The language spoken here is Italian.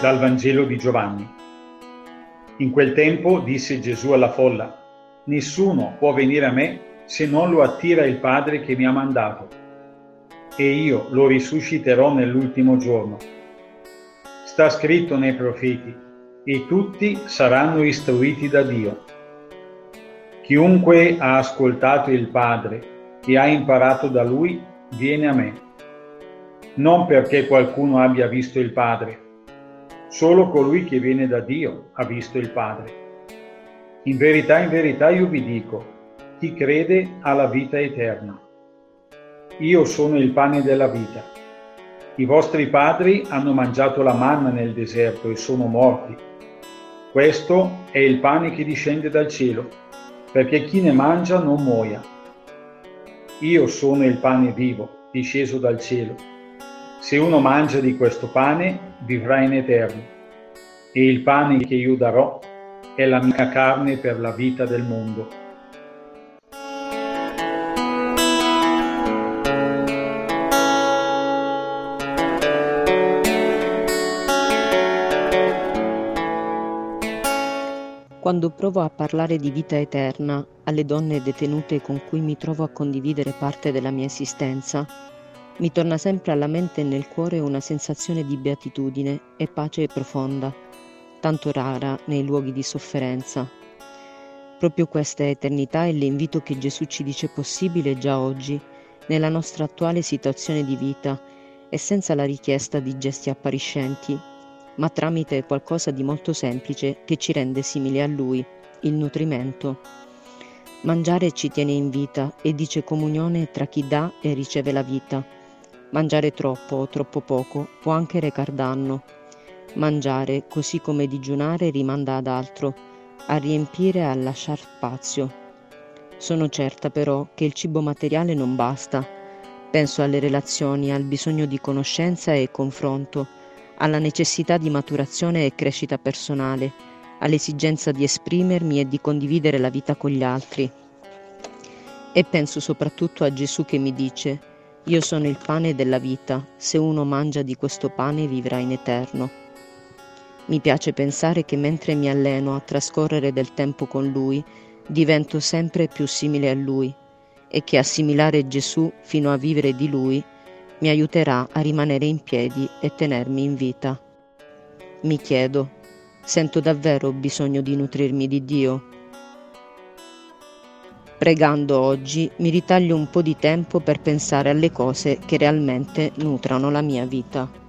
Dal Vangelo di Giovanni. In quel tempo disse Gesù alla folla, Nessuno può venire a me se non lo attira il Padre che mi ha mandato, e io lo risusciterò nell'ultimo giorno. Sta scritto nei profeti, e tutti saranno istruiti da Dio. Chiunque ha ascoltato il Padre e ha imparato da Lui, viene a me. Non perché qualcuno abbia visto il Padre, Solo colui che viene da Dio ha visto il Padre. In verità, in verità io vi dico, chi crede ha la vita eterna. Io sono il pane della vita. I vostri padri hanno mangiato la manna nel deserto e sono morti. Questo è il pane che discende dal cielo, perché chi ne mangia non muoia. Io sono il pane vivo, disceso dal cielo se uno mangia di questo pane, vivrà in eterno. E il pane che io darò è la mia carne per la vita del mondo. Quando provo a parlare di vita eterna alle donne detenute con cui mi trovo a condividere parte della mia esistenza, mi torna sempre alla mente e nel cuore una sensazione di beatitudine e pace profonda, tanto rara nei luoghi di sofferenza. Proprio questa eternità è l'invito che Gesù ci dice possibile già oggi, nella nostra attuale situazione di vita e senza la richiesta di gesti appariscenti, ma tramite qualcosa di molto semplice che ci rende simili a Lui, il nutrimento. Mangiare ci tiene in vita e dice comunione tra chi dà e riceve la vita Mangiare troppo o troppo poco può anche recar danno. Mangiare, così come digiunare, rimanda ad altro, a riempire e a lasciar spazio. Sono certa però che il cibo materiale non basta. Penso alle relazioni, al bisogno di conoscenza e confronto, alla necessità di maturazione e crescita personale, all'esigenza di esprimermi e di condividere la vita con gli altri. E penso soprattutto a Gesù che mi dice, io sono il pane della vita, se uno mangia di questo pane vivrà in eterno. Mi piace pensare che mentre mi alleno a trascorrere del tempo con Lui, divento sempre più simile a Lui e che assimilare Gesù fino a vivere di Lui mi aiuterà a rimanere in piedi e tenermi in vita. Mi chiedo, sento davvero bisogno di nutrirmi di Dio? Pregando oggi mi ritaglio un po' di tempo per pensare alle cose che realmente nutrano la mia vita.